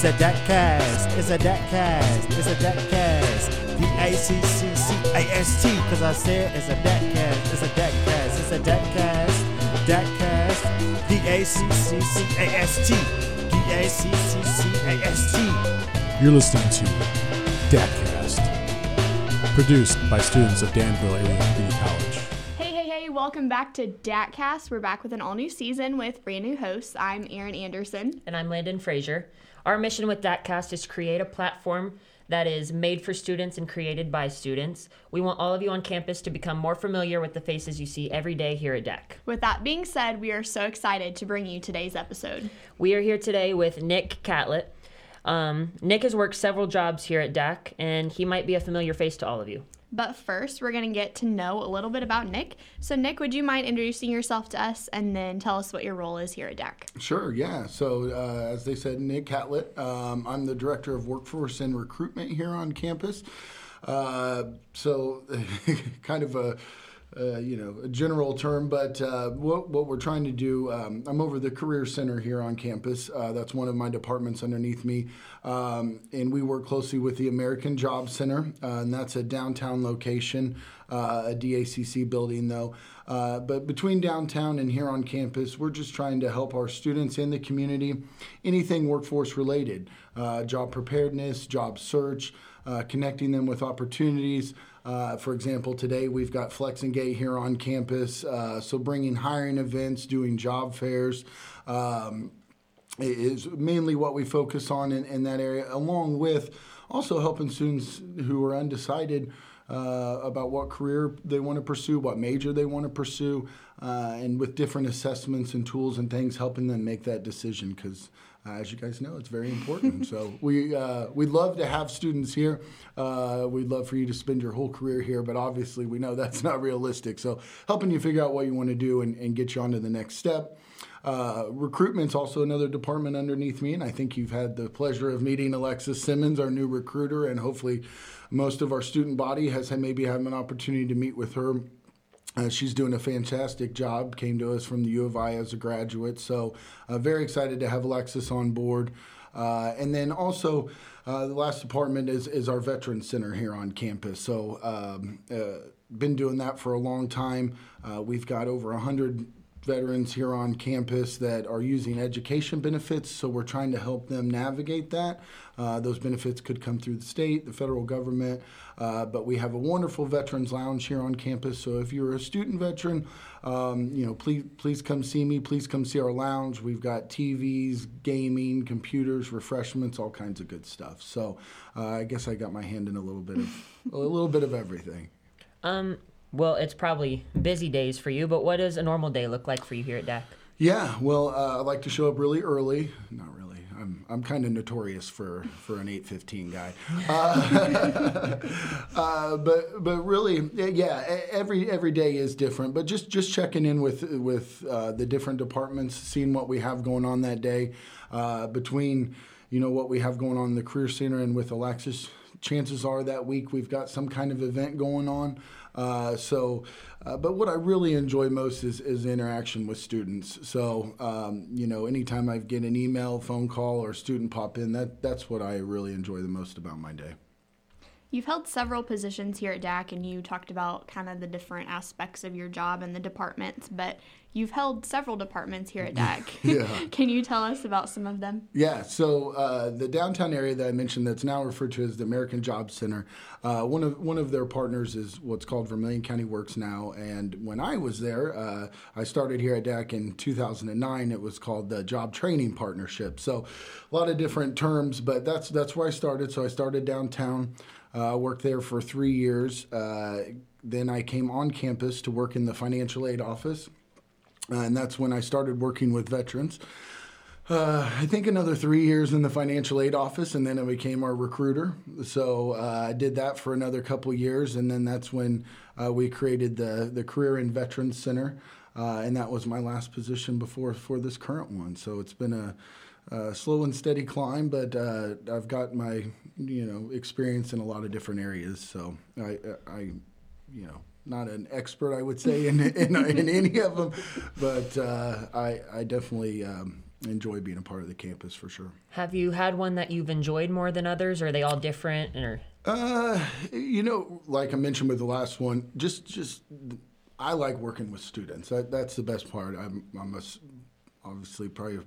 It's a deck cast. It's a deck cast. It's a deck cast. D A C C C A S T. Cause I said it's a deck cast. It's a deck cast. It's a deck cast. Deck cast. D A C C C A S T. D A C C C A S T. You're listening to DACcast, produced by students of Danville Area Community College. Hey, hey, hey, welcome back to DACcast. We're back with an all new season with brand new hosts. I'm Erin Anderson. And I'm Landon Frazier. Our mission with DACcast is to create a platform that is made for students and created by students. We want all of you on campus to become more familiar with the faces you see every day here at DAC. With that being said, we are so excited to bring you today's episode. We are here today with Nick Catlett. Um, Nick has worked several jobs here at DAC, and he might be a familiar face to all of you. But first, we're going to get to know a little bit about Nick. So, Nick, would you mind introducing yourself to us and then tell us what your role is here at DAC? Sure, yeah. So, uh, as they said, Nick Catlett. Um, I'm the Director of Workforce and Recruitment here on campus. Uh, so, kind of a uh, you know, a general term, but uh, what, what we're trying to do, um, I'm over the Career Center here on campus. Uh, that's one of my departments underneath me. Um, and we work closely with the American Job Center, uh, and that's a downtown location, uh, a DACC building, though. but between downtown and here on campus, we're just trying to help our students in the community, anything workforce related, job preparedness, job search, connecting them with opportunities. Uh, for example, today we've got Flex-N-Gate here on campus, uh, so bringing hiring events, doing job fairs. Um, is mainly what we focus on in, in, that area, along with also helping students who are undecided uh, about what career they want to pursue, what major they want to pursue, uh, and with different assessments and tools and things, helping them make that decision because uh, as you guys know, it's very important. so we uh, we'd love to have students here. Uh, we'd love for you to spend your whole career here, but obviously we know that's not realistic. So helping you figure out what you want to do and, and get you on to the next step. Uh, recruitment's also another department underneath me, and I think you've had the pleasure of meeting Alexis Simmons, our new recruiter, and hopefully most of our student body has maybe had an opportunity to meet with her uh, she's doing a fantastic job. Came to us from the U of I as a graduate, so uh, very excited to have Alexis on board. Uh, and then also, uh, the last department is is our Veterans Center here on campus. So, um, uh, been doing that for a long time. We've got over hundred veterans here on campus that are using education benefits, so we're trying to help them navigate that. Uh, those benefits could come through the state, the federal government, uh, but we have a wonderful veterans lounge here on campus. So if you're a student veteran, um, you know, please please come see me. Please come see our lounge. We've got TVs, gaming, computers, refreshments, all kinds of good stuff. So uh, I guess I got my hand in a little bit of a little bit of everything. Um, well, it's probably busy days for you, but what does a normal day look like for you here at DAC? Yeah, well, uh, I like to show up really early. Not really. I'm, I'm kind of notorious for, for an 8:15 guy, uh, uh, but but really, yeah, every every day is different. But just just checking in with with uh, the different departments, seeing what we have going on that day, uh, between you know what we have going on in the career center and with Alexis. Chances are that week we've got some kind of event going on. Uh, so, uh, but what I really enjoy most is, is interaction with students. So, um, you know, anytime I get an email, phone call, or student pop in, that that's what I really enjoy the most about my day. You've held several positions here at DAC, and you talked about kind of the different aspects of your job and the departments, but you've held several departments here at DAC. yeah. Can you tell us about some of them? Yeah, so uh, the downtown area that I mentioned that's now referred to as the American Job Center, uh, one, of, one of their partners is what's called Vermilion County Works now. And when I was there, uh, I started here at DAC in 2009. It was called the Job Training Partnership. So a lot of different terms, but that's, that's where I started. So I started downtown. Uh, worked there for three years. Uh, then I came on campus to work in the financial aid office, uh, and that's when I started working with veterans. Uh, I think another three years in the financial aid office, and then I became our recruiter. So uh, I did that for another couple years, and then that's when uh, we created the the Career and Veterans Center, and that was my last position before for this current one. So it's been a uh, slow and steady climb, but uh, I've got my you know experience in a lot of different areas. So I, I you know, not an expert, I would say, in in, in any of them, but uh, I I definitely um, enjoy being a part of the campus for sure. Have you had one that you've enjoyed more than others? Or are they all different? Or uh, you know, like I mentioned with the last one, just just I like working with students. That, that's the best part. I'm, I'm a, obviously probably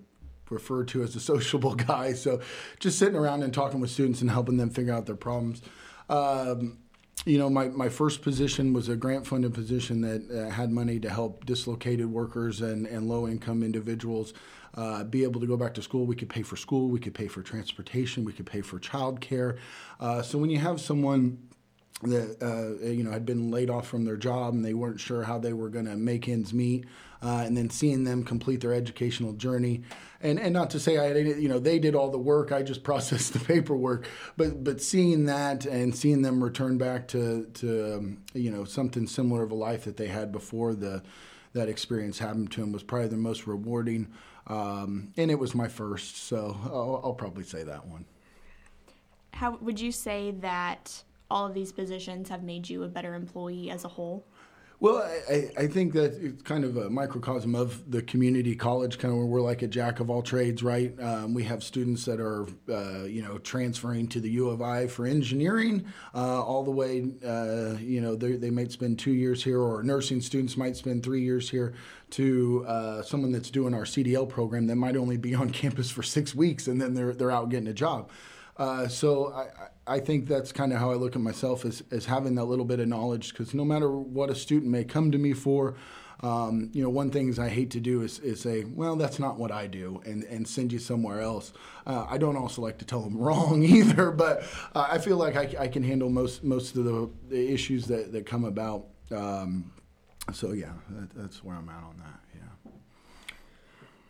referred to as a sociable guy. So just sitting around and talking with students and helping them figure out their problems. Um, you know, my, my first position was a grant funded position that uh, had money to help dislocated workers and, and low income individuals uh, be able to go back to school. We could pay for school, we could pay for transportation, we could pay for childcare. Uh, so when you have someone that uh, you know had been laid off from their job and they weren't sure how they were going to make ends meet, uh, and then seeing them complete their educational journey, and and not to say I you know they did all the work, I just processed the paperwork, but but seeing that and seeing them return back to to um, you know something similar of a life that they had before the that experience happened to them was probably the most rewarding, um, and it was my first, so I'll, I'll probably say that one. How would you say that? All of these positions have made you a better employee as a whole? Well, I, I think that it's kind of a microcosm of the community college, kind of where we're like a jack of all trades, right? Um, we have students that are, uh, you know, transferring to the U of I for engineering, uh, all the way, uh, you know, they might spend two years here, or nursing students might spend three years here, to uh, someone that's doing our CDL program that might only be on campus for six weeks and then they're, they're out getting a job. Uh, so I, I think that's kind of how I look at myself as, as having that little bit of knowledge because no matter what a student may come to me for, um, you know, one thing I hate to do is, is say, well, that's not what I do and, and send you somewhere else. Uh, I don't also like to tell them wrong either, but uh, I feel like I, I, can handle most, most of the, the issues that, that come about. Um, so, yeah, that, that's where I'm at on that.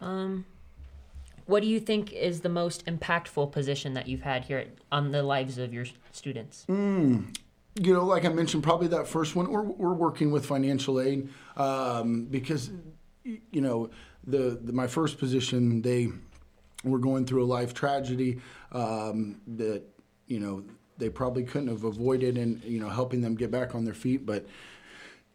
Yeah. Um, what do you think is the most impactful position that you've had here on the lives of your students? Mm, you know, like I mentioned, probably that first one. We're, we're working with financial aid um, because, you know, the, the, my first position, they were going through a life tragedy um, that, you know, they probably couldn't have avoided and, you know, helping them get back on their feet. But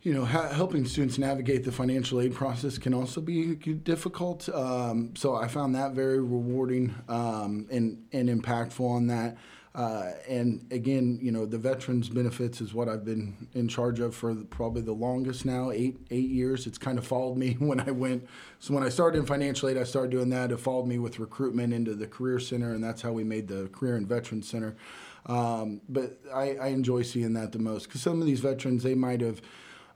you know, ha- helping students navigate the financial aid process can also be difficult. Um, so I found that very rewarding um, and and impactful on that. Uh, and again, you know, the veterans benefits is what I've been in charge of for probably the longest now, eight eight years. It's kind of followed me when I went. So when I started in financial aid, I started doing that. It followed me with recruitment into the career center, and that's how we made the career and veterans center. Um, but I, I enjoy seeing that the most because some of these veterans they might have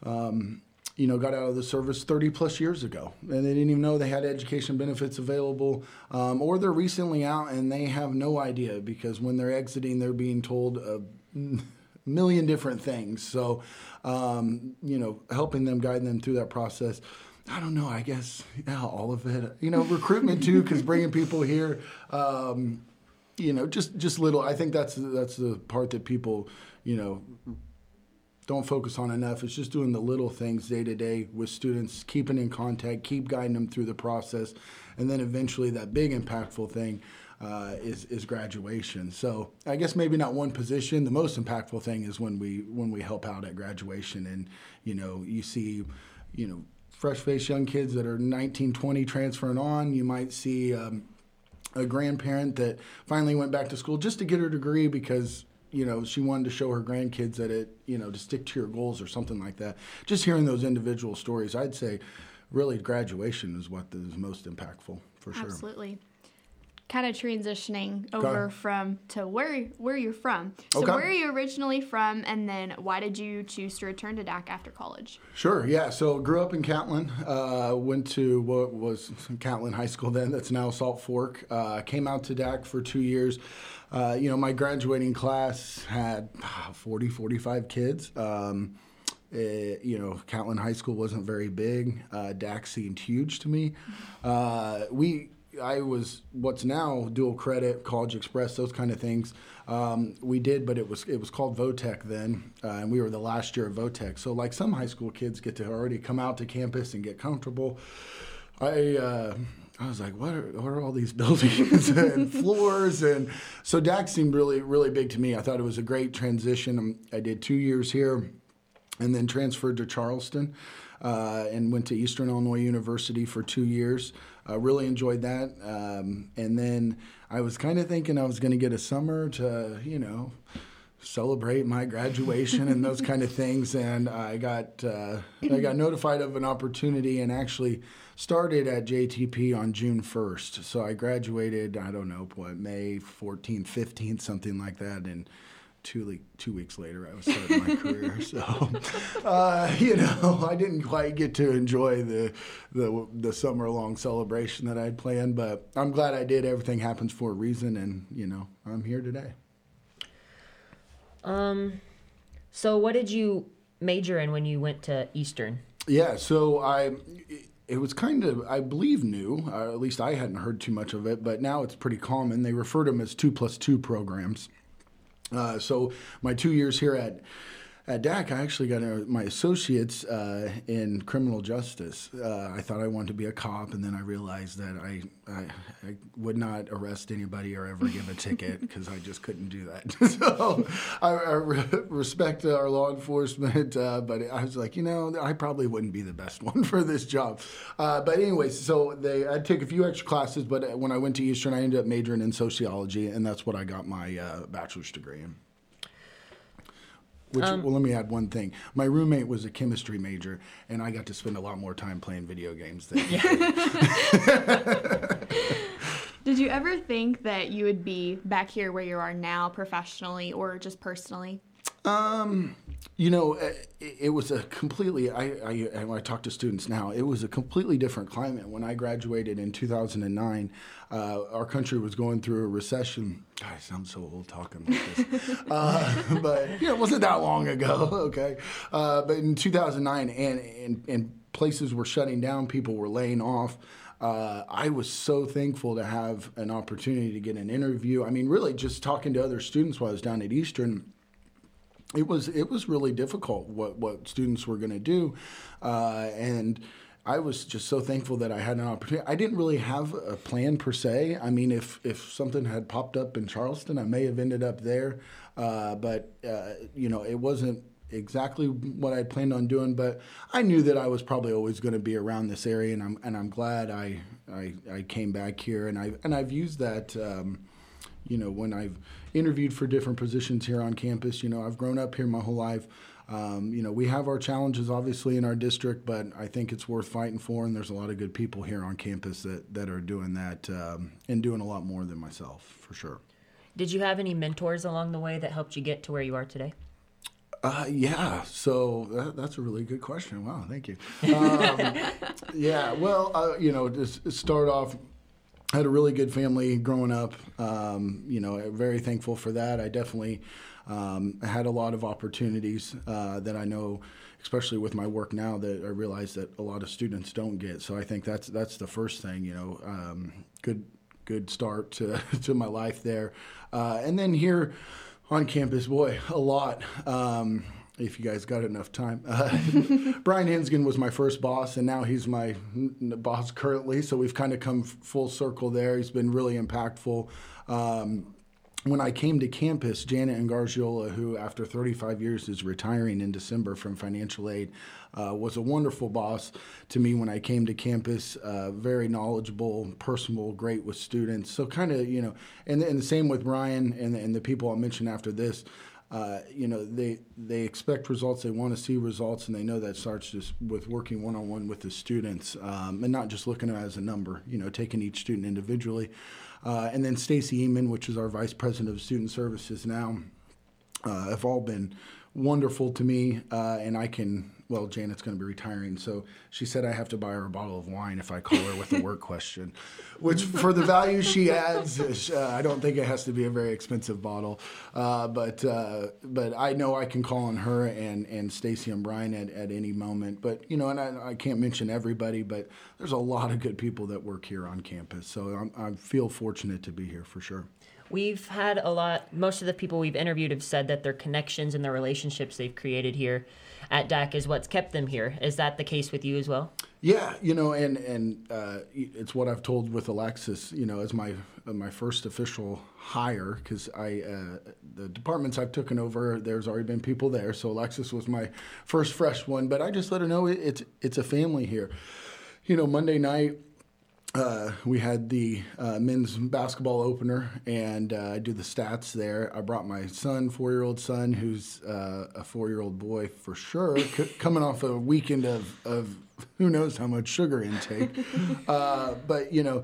um, you know, got out of the service 30 plus years ago, and they didn't even know they had education benefits available, um, or they're recently out and they have no idea because when they're exiting, they're being told a million different things. So, um, you know, helping them, guiding them through that process. I don't know. I guess yeah, all of it. You know, recruitment too, because bringing people here, um, you know, just just little. I think that's that's the part that people, you know, don't focus on enough. It's just doing the little things day to day with students, keeping in contact, keep guiding them through the process, and then eventually that big impactful thing uh, is is graduation. So I guess maybe not one position. The most impactful thing is when we when we help out at graduation, and you know you see, you know, fresh faced young kids that are 19, 20 transferring on. You might see. Um, a grandparent that finally went back to school just to get her degree because you know, she wanted to show her grandkids that it, you know, to stick to your goals or something like that. Just hearing those individual stories, I'd say really graduation is what is most impactful for sure. Absolutely. Kind of transitioning over from to where where you're from. So okay. where are you originally from, and then why did you choose to return to DAC after college? Sure. Yeah. So grew up in Catlin. Uh, went to what was Catlin High School then. That's now Salt Fork. Uh, came out to DAC for two years. Uh, you know, my graduating class had ah, 40, 45 kids. Um, it, eh, you know, Catlin High School wasn't very big. Uh, DAC seemed huge to me. Uh, we, I was what's now dual credit, College Express, those kind of things. Um, we did, but it was it was called Votech then, uh, and we were the last year of Votech. So, like some high school kids get to already come out to campus and get comfortable. I uh, I was like, what are, what are all these buildings and floors? And so DAC seemed really, really big to me. I thought it was a great transition. I did two years here and then transferred to Charleston. Uh, and went to Eastern Illinois University for two years. Uh, really enjoyed that. Um, and then I was kind of thinking I was going to get a summer to, you know, celebrate my graduation and those kind of things. And I got uh, I got notified of an opportunity and actually started at JTP on June 1st. So I graduated, I don't know, what, May 14th, 15th, something like that. And two, le- two weeks later, I was starting my career. So, uh, you know, I didn't quite get to enjoy the, the, the summer long celebration that I'd planned, but I'm glad I did. Everything happens for a reason. And, you know, I'm here today. Um, so what did you major in when you went to Eastern? Yeah, so I it was kind of I believe new, uh, at least I hadn't heard too much of it, but now it's pretty common. They refer to them as two plus two programs. Uh, so my two years here at at DAC, I actually got a, my associates uh, in criminal justice. Uh, I thought I wanted to be a cop, and then I realized that I, I, I would not arrest anybody or ever give a ticket because I just couldn't do that. so I, I re- respect our law enforcement, uh, but I was like, you know, I probably wouldn't be the best one for this job. Uh, but anyways, so they I took a few extra classes, but when I went to Eastern, I ended up majoring in sociology, and that's what I got my uh, bachelor's degree in. Which, Um, well, let me add one thing. My roommate was a chemistry major, and I got to spend a lot more time playing video games than he did. Did you ever think that you would be back here where you are now professionally or just personally? Um, you know, uh, it, it was a completely. I, I and when I talk to students now, it was a completely different climate. When I graduated in 2009, uh, our country was going through a recession. God, I sound so old talking like this, uh, but yeah, it wasn't that long ago. Okay, uh, but in 2009, and, and and places were shutting down, people were laying off. Uh, I was so thankful to have an opportunity to get an interview. I mean, really, just talking to other students while I was down at Eastern it was it was really difficult what what students were going to do, uh, and I was just so thankful that I had an opportunity. I didn't really have a plan per se. I mean, if if something had popped up in Charleston, I may have ended up there, uh, but uh, you know, it wasn't exactly what I planned on doing. But I knew that I was probably always going to be around this area, and I'm and I'm glad I I, I came back here, and I and I've used that. Um, you know, when I've interviewed for different positions here on campus, you know, I've grown up here my whole life. Um, you know, we have our challenges obviously in our district, but I think it's worth fighting for, and there's a lot of good people here on campus that, that are doing that um, and doing a lot more than myself, for sure. Did you have any mentors along the way that helped you get to where you are today? Uh, yeah, so that, that's a really good question. Wow, thank you. Um, yeah, well, uh, you know, just start off. I had a really good family growing up. Um, you know, very thankful for that. I definitely um, had a lot of opportunities uh, that I know, especially with my work now, that I realize that a lot of students don't get. So I think that's that's the first thing. You know, um, good good start to to my life there, uh, and then here on campus, boy, a lot. Um, if you guys got enough time. Uh, Brian Hensgen was my first boss, and now he's my boss currently. So we've kind of come full circle there. He's been really impactful. Um, when I came to campus, Janet Ingargiola, who after 35 years is retiring in December from financial aid, uh, was a wonderful boss to me when I came to campus. Uh, very knowledgeable, personable, great with students. So kind of you know, and, and the same with Brian and, and the people I'll mention after this. Uh, you know they they expect results they want to see results and they know that starts just with working one-on-one with the students um, and not just looking at it as a number you know taking each student individually. Uh, and then stacy Ehmen which is our vice president of student services now uh, have all been wonderful to me uh, and i can well janet's going to be retiring so she said i have to buy her a bottle of wine if i call her with a work question which for the value she adds uh, i don't think it has to be a very expensive bottle. Uh, but uh, but i know i can call on her and and stacy and brian at, at any moment. But you know and I, I can't mention everybody but there's a lot of good people that work here on campus. So I'm, i feel fortunate to be here for sure We've had a lot, most of the people we've interviewed have said that their connections and their relationships they've created here at DAC is what's kept them here. Is that the case with you as well? Yeah, you know, and and uh, it's what I've told with Alexis. You know, as my uh, my first official hire, because I uh, the departments I've taken over, there's already been people there. So Alexis was my first fresh one, but I just let her know it, it's it's a family here. You know, Monday night uh, we had the uh, men's basketball opener, and uh, I do the stats there. I brought my son, four year old son, who's uh, a four year old boy for sure, c- coming off a weekend of, of who knows how much sugar intake. Uh, but, you know,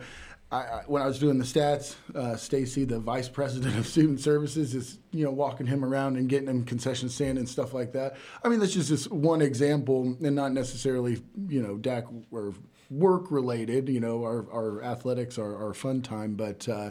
I, I, when I was doing the stats, uh, Stacy, the vice president of student services, is you know walking him around and getting him concession stand and stuff like that. I mean, that's just just one example, and not necessarily you know DAC or work related. You know, our, our athletics are our fun time, but. Uh,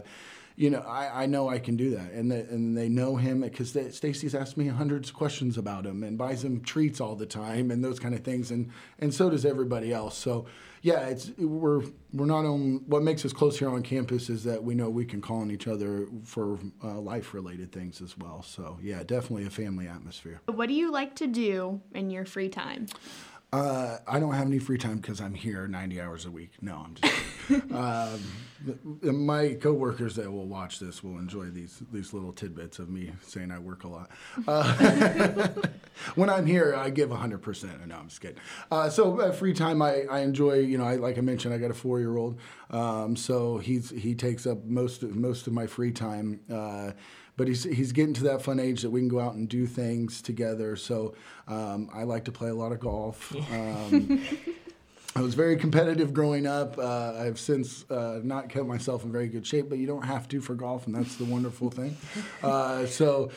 you know, I, I know I can do that, and and they know him because Stacy's asked me hundreds of questions about him and buys him treats all the time and those kind of things, and and so does everybody else. So, yeah, it's we're we're not on. What makes us close here on campus is that we know we can call on each other for uh, life related things as well. So, yeah, definitely a family atmosphere. What do you like to do in your free time? Uh, I don't have any free time because I'm here 90 hours a week. No, I'm just. um, my coworkers that will watch this will enjoy these these little tidbits of me saying I work a lot. Uh, when I'm here, I give 100. percent No, I'm just kidding. Uh, so uh, free time, I, I enjoy. You know, I, like I mentioned, I got a four year old, um, so he's he takes up most of, most of my free time. But he's he's getting to that fun age that we can go out and do things together. So um, I like to play a lot of golf. Um, I was very competitive growing up. Uh, I've since uh, not kept myself in very good shape, but you don't have to for golf, and that's the wonderful thing. Uh, so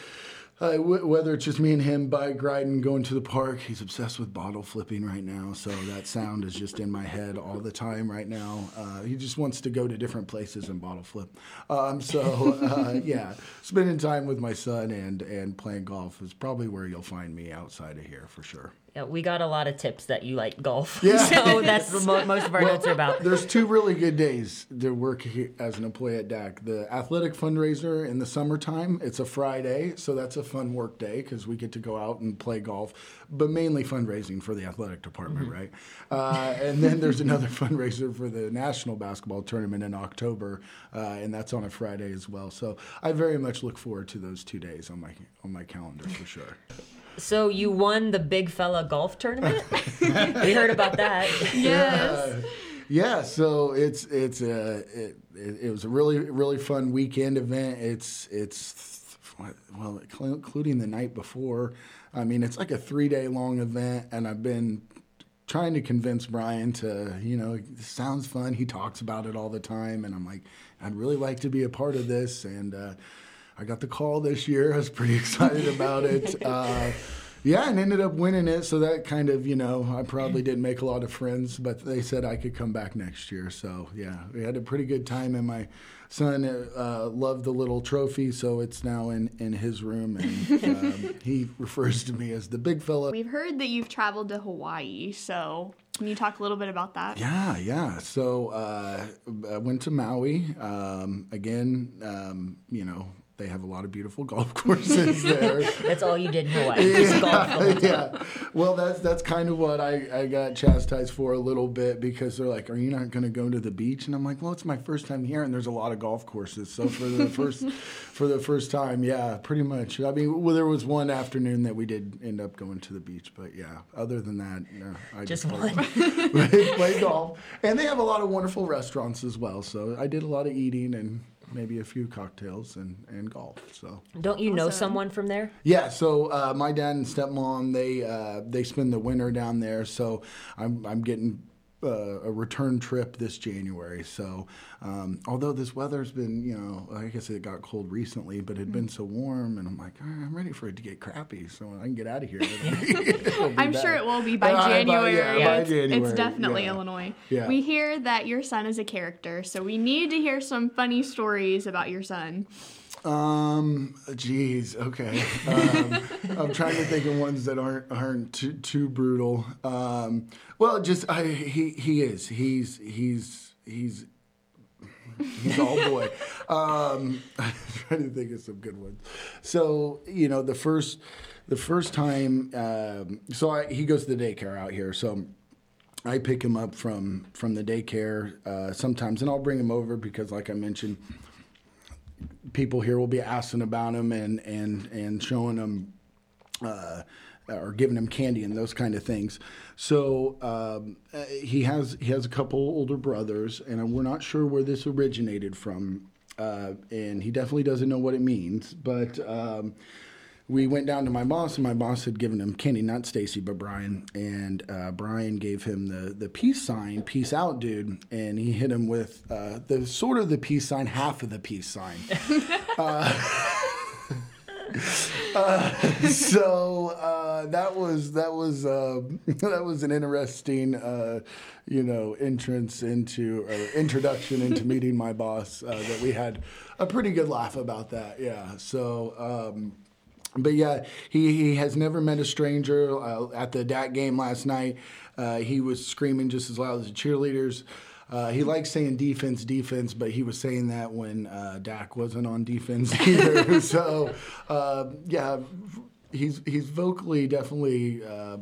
uh, w- whether it's just me and him bike riding, going to the park, he's obsessed with bottle flipping right now. So that sound is just in my head all the time right now. Uh, he just wants to go to different places and bottle flip. Um, so uh, yeah, spending time with my son and and playing golf is probably where you'll find me outside of here for sure. Yeah, we got a lot of tips that you like golf. Yeah. so that's what mo- most of our well, notes are about. There's two really good days to work as an employee at DAC. The athletic fundraiser in the summertime, it's a Friday, so that's a fun work day because we get to go out and play golf, but mainly fundraising for the athletic department, mm-hmm. right? Uh, and then there's another fundraiser for the national basketball tournament in October, uh, and that's on a Friday as well. So I very much look forward to those two days on my on my calendar for sure. So you won the big fella golf tournament? we heard about that. Yes. yeah, so it's it's a it, it, it, was a really really fun weekend event. It's it's well, including the night before. I mean, it's like a three day long event, and I've been trying to convince Brian to, you know, it sounds fun. He talks about it all the time, and I'm like, I'd really like to be a part of this, and. Uh, I got the call this year. I was pretty excited about it. Uh, yeah, and ended up winning it. So that kind of, you know, I probably didn't make a lot of friends, but they said I could come back next year. So yeah, we had a pretty good time, and my son uh, loved the little trophy, so it's now in in his room, and um, he refers to me as the big fella. We've heard that you've traveled to Hawaii, so can you talk a little bit about that? Yeah, yeah. So uh, I went to Maui um, again. Um, you know, they have a lot of beautiful golf courses there. that's all you did in Hawaii. Yeah, yeah. Well, that's that's kind of what I, I got chastised for a little bit because they're like, "Are you not going to go to the beach?" And I'm like, "Well, it's my first time here, and there's a lot of golf courses. So for the first for the first time, yeah, pretty much. I mean, well, there was one afternoon that we did end up going to the beach, but yeah, other than that, no, I just, just one. Played, played golf, and they have a lot of wonderful restaurants as well. So I did a lot of eating and maybe a few cocktails and, and golf. So don't you know someone from there? Yeah. So uh, my dad and stepmom they uh, they spend the winter down there. So I'm I'm getting uh, a return trip this January. So, um, although this weather's been, you know, I guess it got cold recently, but it had been mm. so warm, and I'm like, I'm ready for it to get crappy so I can get out of here. I'm bad. sure it will be by January. yeah, yeah, by it's, January. it's definitely yeah. Illinois. Yeah. We hear that your son is a character, so we need to hear some funny stories about your son. Um, geez, okay. Um, I'm trying to think of ones that aren't aren't too too brutal. Um, well, just I, he he is he's he's he's he's all boy. Um, I'm trying to think of some good ones. So you know the first the first time, um, so I, he goes to the daycare out here. So I pick him up from from the daycare uh, sometimes, and I'll bring him over because, like I mentioned, people here will be asking about him and and and showing him. Uh, or giving him candy and those kind of things. So um, he has he has a couple older brothers, and we're not sure where this originated from. Uh, and he definitely doesn't know what it means. But um, we went down to my boss, and my boss had given him candy, not Stacy, but Brian. And uh, Brian gave him the the peace sign, peace out, dude. And he hit him with uh, the sort of the peace sign, half of the peace sign. Uh, uh, so uh, that was that was uh, that was an interesting uh, you know entrance into or introduction into meeting my boss uh, that we had a pretty good laugh about that yeah so um, but yeah, he, he has never met a stranger. Uh, at the DAC game last night, uh, he was screaming just as loud as the cheerleaders. Uh, he likes saying defense, defense, but he was saying that when uh, DAC wasn't on defense either. so, uh, yeah, he's he's vocally definitely uh,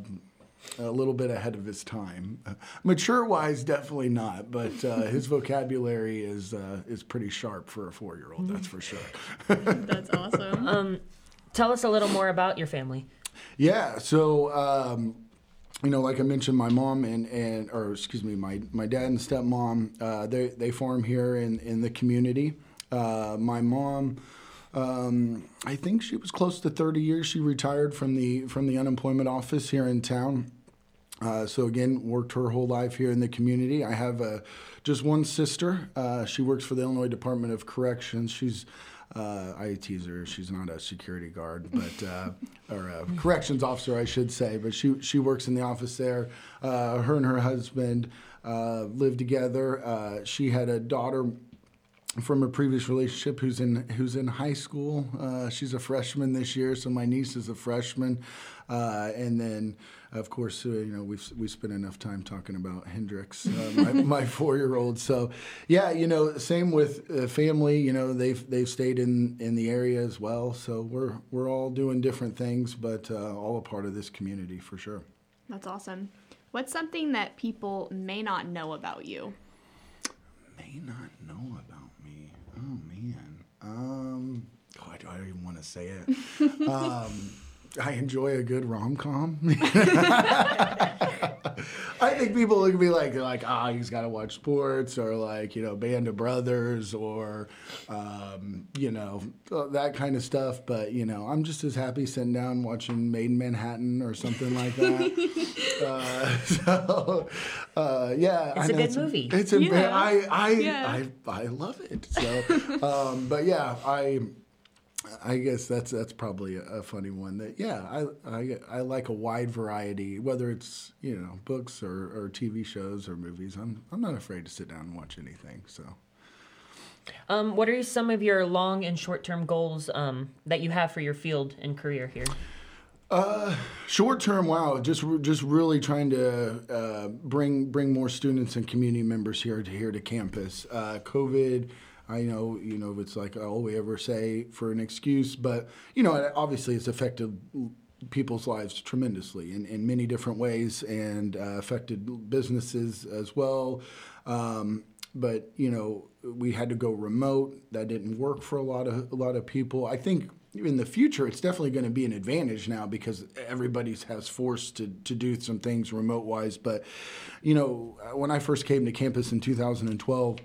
a little bit ahead of his time. Mature wise, definitely not, but uh, his vocabulary is uh, is pretty sharp for a four year old. That's for sure. That's awesome. Um, tell us a little more about your family. Yeah, so. Um, you know, like I mentioned, my mom and, and or excuse me, my, my dad and stepmom, uh, they they farm here in in the community. Uh, my mom, um, I think she was close to 30 years. She retired from the from the unemployment office here in town. Uh, so again, worked her whole life here in the community. I have uh, just one sister. Uh, she works for the Illinois Department of Corrections. She's uh, I tease her. She's not a security guard, but uh, or a corrections officer, I should say. But she she works in the office there. Uh, her and her husband uh, live together. Uh, she had a daughter from a previous relationship who's in who's in high school. Uh, she's a freshman this year, so my niece is a freshman, and then of course uh, you know we've we spent enough time talking about Hendrix, uh, my, my four year old. So yeah, you know, same with uh, family. You know, they've they've stayed in in the area as well. So we're we're all doing different things, but uh, all a part of this community for sure. That's awesome. What's something that people may not know about you? May not know about me. Oh man. Um. Oh, I don't even want to say it. um, I enjoy a good rom com. I think people look at me like like ah, oh, he's got to watch sports or like you know Band of Brothers or um, you know that kind of stuff. But you know, I'm just as happy sitting down watching Maid in Manhattan or something like that. uh, so uh, yeah, it's I a good it's movie. It's a yeah. I I, yeah. I I love it. So, um, but yeah, I. I guess that's that's probably a, a, funny one. That yeah, I, I I like a wide variety, whether it's you know books or, or TV shows or movies. I'm I'm not afraid to sit down and watch anything. So. Um, what are some of your long and short term goals um, that you have for your field and career here? Uh, short term, wow, just just really trying to uh, bring bring more students and community members here to here to campus. Uh, COVID I know, you know, it's like all we ever say for an excuse, but you know, obviously it's affected people's lives tremendously in, in many different ways and uh, affected businesses as well. Um, but you know, we had to go remote. That didn't work for a lot of a lot of people. I think in the future, it's definitely going to be an advantage now because everybody has forced to, to do some things remote wise. But, you know, when I first came to campus in 2012,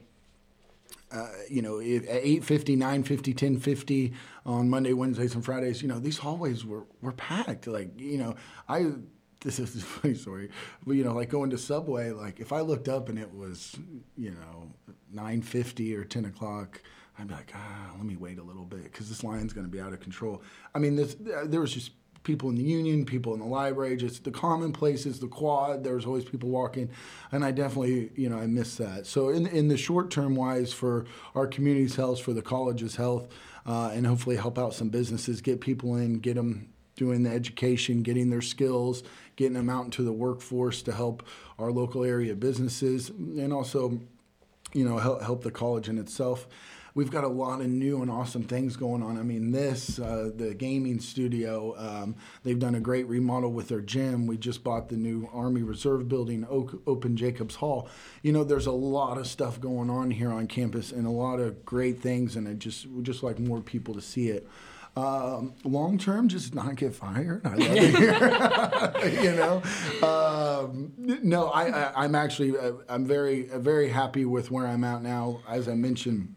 uh, you know, at 8.50, 9.50, 10.50 on Monday, Wednesdays, and Fridays, you know, these hallways were, were packed. Like, you know, I, this is a funny story, but, you know, like going to Subway, like if I looked up and it was, you know, 9.50 or 10 o'clock, I'd be like, ah, let me wait a little bit because this line's going to be out of control. I mean, this, there was just people in the union, people in the library, just the common places, the quad. There's always people walking, and I definitely, you know, I miss that. So in in the short term wise, for our community's health, for the college's health, uh, and hopefully help out some businesses, get people in, get them doing the education, getting their skills, getting them out into the workforce to help our local area businesses, and also, you know, help help the college in itself. We've got a lot of new and awesome things going on. I mean, this, uh, the gaming studio, um, they've done a great remodel with their gym. We just bought the new Army Reserve building, Open Jacobs Hall. You know, there's a lot of stuff going on here on campus and a lot of great things, and I just we just like more people to see it. Um, long term, just not get fired. I love it here. you know, um, no, I, am actually uh, I'm very very happy with where I'm at now. As I mentioned.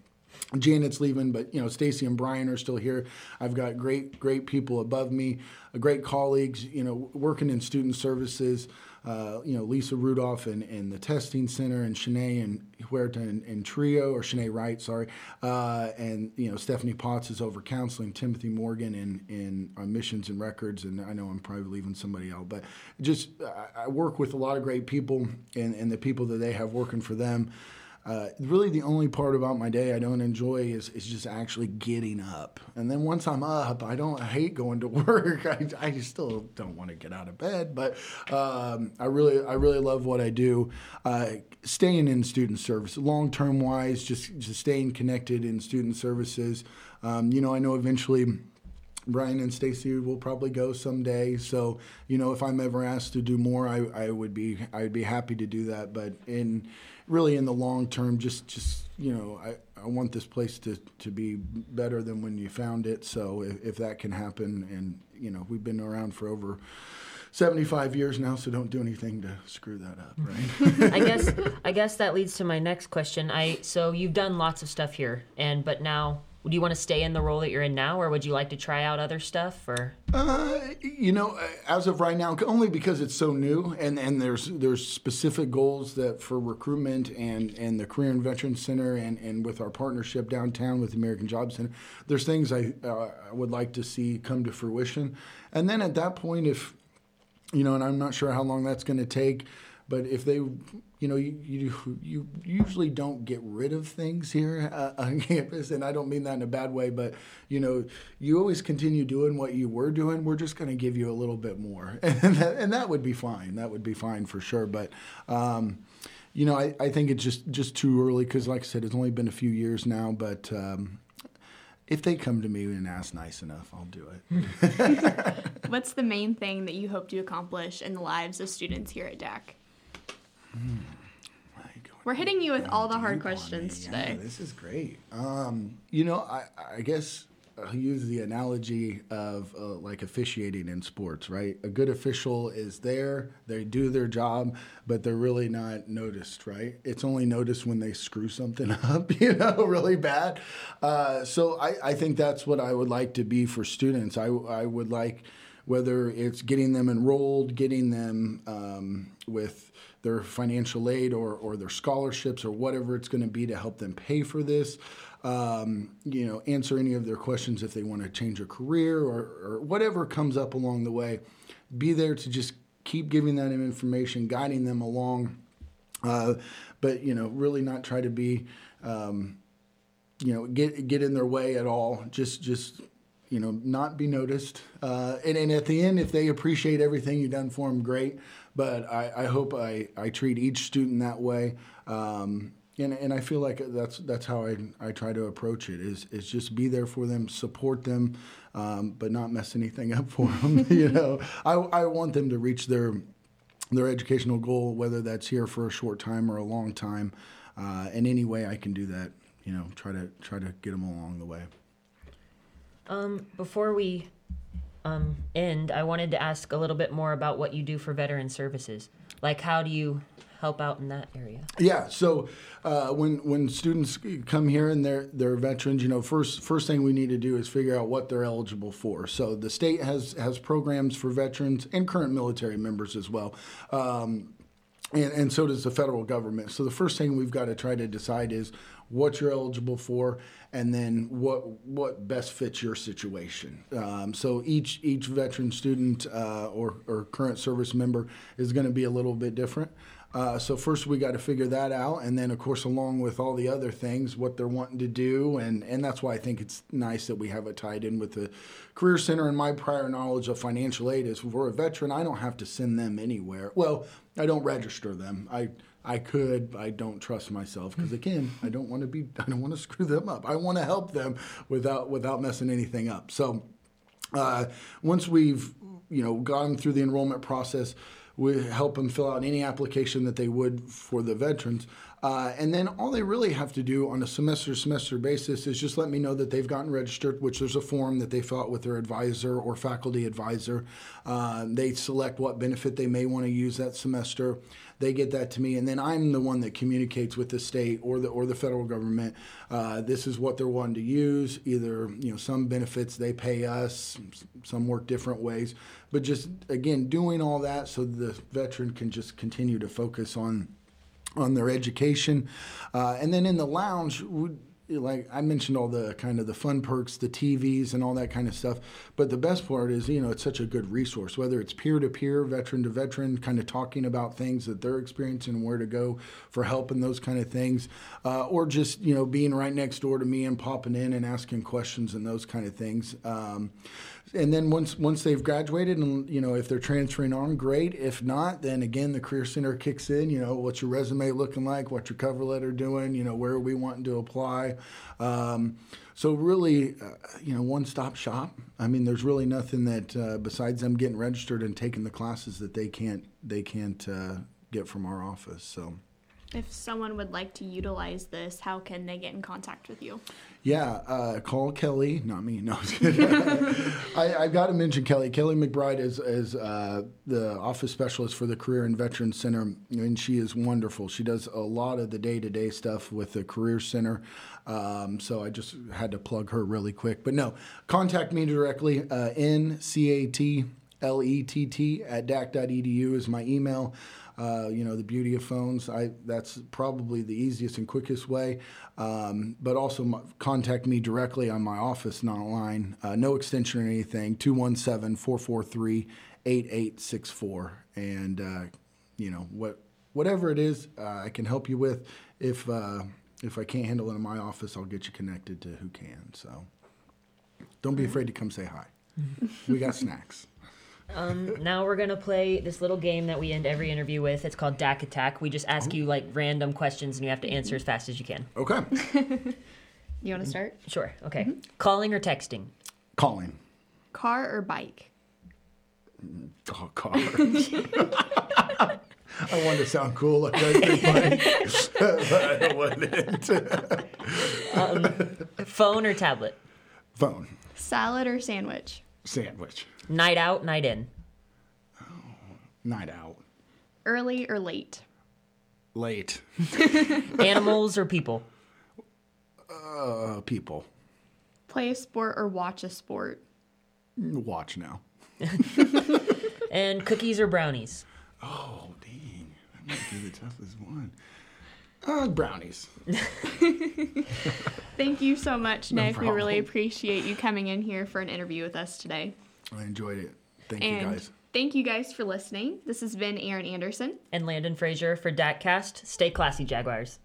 Janet's leaving, but you know Stacy and Brian are still here. I've got great, great people above me, uh, great colleagues. You know, working in student services uh, you know, Lisa Rudolph and, and the testing center and Shanae and Huerta and, and Trio, or Shanae Wright, sorry. Uh, and, you know, Stephanie Potts is over counseling, Timothy Morgan in, in on missions and records. And I know I'm probably leaving somebody out, but just I, I work with a lot of great people and, and the people that they have working for them. Uh, really, the only part about my day I don't enjoy is, is just actually getting up. And then once I'm up, I don't I hate going to work. I, I still don't want to get out of bed, but um, I really I really love what I do. Uh, staying in student service, long term wise, just just staying connected in student services. Um, you know, I know eventually. Brian and Stacy will probably go someday. So, you know, if I'm ever asked to do more, I, I would be I'd be happy to do that. But in really in the long term, just just you know, I, I want this place to, to be better than when you found it. So if, if that can happen, and you know, we've been around for over. 75 years now, so don't do anything to screw that up, right? I guess I guess that leads to my next question. I so you've done lots of stuff here, and but now would you want to stay in the role that you're in now, or would you like to try out other stuff? Or uh, you know, as of right now, only because it's so new, and, and there's there's specific goals that for recruitment and, and the Career and Veteran Center, and, and with our partnership downtown with the American Job Center, there's things I, uh, I would like to see come to fruition, and then at that point, if you know, and I'm not sure how long that's going to take. But if they, you know, you, you, you usually don't get rid of things here uh, on campus, and I don't mean that in a bad way, but you know, you always continue doing what you were doing. We're just going to give you a little bit more, and that, and that would be fine. That would be fine for sure. But um, you know, I, I think it's just just too early because, like I said, it's only been a few years now. But um, if they come to me and ask nice enough, I'll do it. What's the main thing that you hope to accomplish in the lives of students here at DAC? We're hitting you with all the hard questions today. Yeah, this is great. Um, you know, I, I guess I'll use the analogy of uh, like officiating in sports, right? A good official is there, they do their job, but they're really not noticed, right? It's only noticed when they screw something up, you know, really bad. Uh, so I, I think that's what I would like to be for students. I, I would like, whether it's getting them enrolled, getting them um, with their financial aid or, or their scholarships or whatever it's going to be to help them pay for this. Um, you know, answer any of their questions if they want to change a career or, or whatever comes up along the way. Be there to just keep giving them information, guiding them along. Uh, but you know, really not try to be, um, you know, get get in their way at all. Just just you know, not be noticed. Uh, and, and at the end, if they appreciate everything you've done for them, great. But I, I hope I, I treat each student that way. Um, and, and I feel like that's that's how I, I try to approach it is is just be there for them, support them, um, but not mess anything up for them. you know, I, I want them to reach their their educational goal, whether that's here for a short time or a long time. Uh, in any way I can do that, you know, try to try to get them along the way. Um, before we um, end, I wanted to ask a little bit more about what you do for veteran services. Like, how do you help out in that area? Yeah. So uh, when when students come here and they're they're veterans, you know, first first thing we need to do is figure out what they're eligible for. So the state has has programs for veterans and current military members as well. Um, and, and so does the federal government. So the first thing we've got to try to decide is what you're eligible for, and then what what best fits your situation. Um, so each each veteran student uh, or or current service member is going to be a little bit different. Uh, so first we got to figure that out, and then of course along with all the other things, what they're wanting to do, and and that's why I think it's nice that we have it tied in with the career center. And my prior knowledge of financial aid is for a veteran, I don't have to send them anywhere. Well, I don't register them. I I could, I don't trust myself because again, I don't want to be, I don't want to screw them up. I want to help them without without messing anything up. So uh, once we've you know gone through the enrollment process, we help them fill out any application that they would for the veterans. Uh, and then all they really have to do on a semester semester basis is just let me know that they've gotten registered, which there's a form that they fill out with their advisor or faculty advisor. Uh, they select what benefit they may want to use that semester. They get that to me, and then I'm the one that communicates with the state or the or the federal government. Uh, this is what they're wanting to use. Either you know some benefits they pay us, some work different ways, but just again doing all that so the veteran can just continue to focus on on their education. Uh, and then in the lounge, like I mentioned, all the kind of the fun perks, the TVs, and all that kind of stuff. But the best part is, you know, it's such a good resource, whether it's peer to peer, veteran to veteran, kind of talking about things that they're experiencing where to go for help and those kind of things, uh, or just, you know, being right next door to me and popping in and asking questions and those kind of things. Um, and then once once they've graduated and you know if they're transferring on great. If not then again the career center kicks in you know what's your resume looking like? What's your cover letter doing? You know where are we wanting to apply? Um, so really uh, you know one stop shop. I mean there's really nothing that uh, besides them getting registered and taking the classes that they can't they can't uh, get from our office so if someone would like to utilize this, how can they get in contact with you? Yeah, uh, call Kelly, not me. No, I, have got to mention Kelly. Kelly McBride is, is uh, the office specialist for the Career and Veterans Center, and she is wonderful. She does a lot of the day to day stuff with the Career Center. Um, so I just had to plug her really quick. But no, contact me directly. Uh, N C A T L E T T at dac.edu is my email. Uh, you know, the beauty of phones. I that's probably the easiest and quickest way. Um, but also my, contact me directly on my office, not line. Uh, no extension or anything. 217-443-8864. And uh, you know what, whatever it is, uh, I can help you with. If uh, if I can't handle it in my office, I'll get you connected to who can. So don't be afraid to come say hi. we got snacks. Um, now we're gonna play this little game that we end every interview with. It's called DAC Attack. We just ask you like random questions, and you have to answer as fast as you can. Okay. you want to start? Sure. Okay. Mm-hmm. Calling or texting? Calling. Car or bike? Oh, car. I wanted to sound cool like that, but I wouldn't. um, phone or tablet? Phone. Salad or sandwich? Sandwich. Night out, night in. Oh, night out. Early or late? Late. Animals or people? Uh, people. Play a sport or watch a sport? Watch now. and cookies or brownies? Oh, dang. That might be the toughest one. Uh, brownies. Thank you so much, Nick. No we really appreciate you coming in here for an interview with us today. I enjoyed it. Thank and you guys. Thank you guys for listening. This has been Aaron Anderson and Landon Frazier for DACcast. Stay classy, Jaguars.